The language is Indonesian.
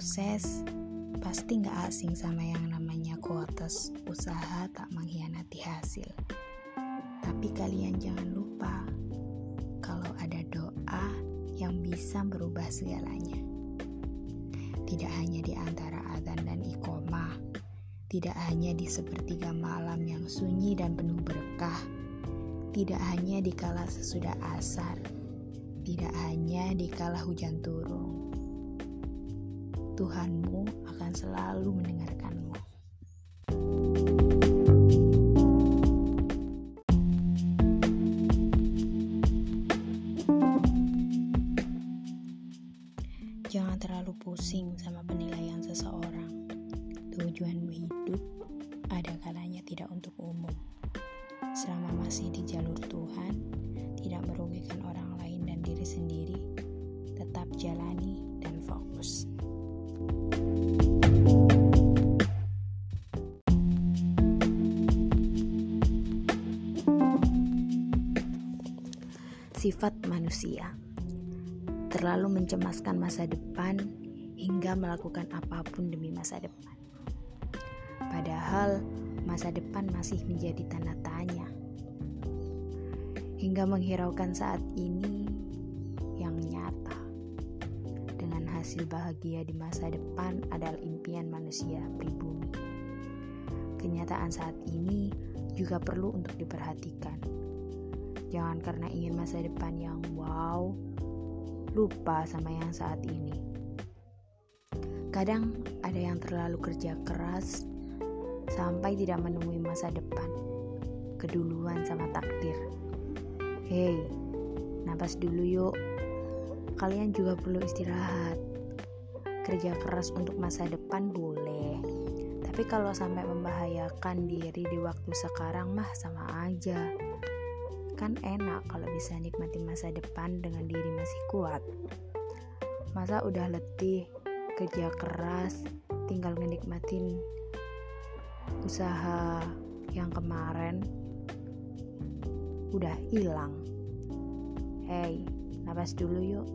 sukses pasti nggak asing sama yang namanya kuotas usaha tak mengkhianati hasil. Tapi kalian jangan lupa kalau ada doa yang bisa berubah segalanya. Tidak hanya di antara adzan dan iqomah, tidak hanya di sepertiga malam yang sunyi dan penuh berkah, tidak hanya di kala sesudah asar, tidak hanya di kala hujan turun, Tuhanmu akan selalu mendengarkanmu. Jangan terlalu pusing sama penilaian seseorang. Tujuanmu hidup ada kalanya tidak untuk umum. Selama masih di jalur Tuhan, tidak merugikan orang lain dan diri sendiri, Sifat manusia terlalu mencemaskan masa depan hingga melakukan apa pun demi masa depan. Padahal masa depan masih menjadi tanda tanya. Hingga menghiraukan saat ini yang nyata hasil bahagia di masa depan adalah impian manusia pribumi. Kenyataan saat ini juga perlu untuk diperhatikan. Jangan karena ingin masa depan yang wow, lupa sama yang saat ini. Kadang ada yang terlalu kerja keras sampai tidak menemui masa depan. Keduluan sama takdir. Hei, napas dulu yuk. Kalian juga perlu istirahat kerja keras untuk masa depan boleh tapi kalau sampai membahayakan diri di waktu sekarang mah sama aja kan enak kalau bisa nikmati masa depan dengan diri masih kuat. Masa udah letih kerja keras tinggal ngenikmatin usaha yang kemarin udah hilang. Hey nafas dulu yuk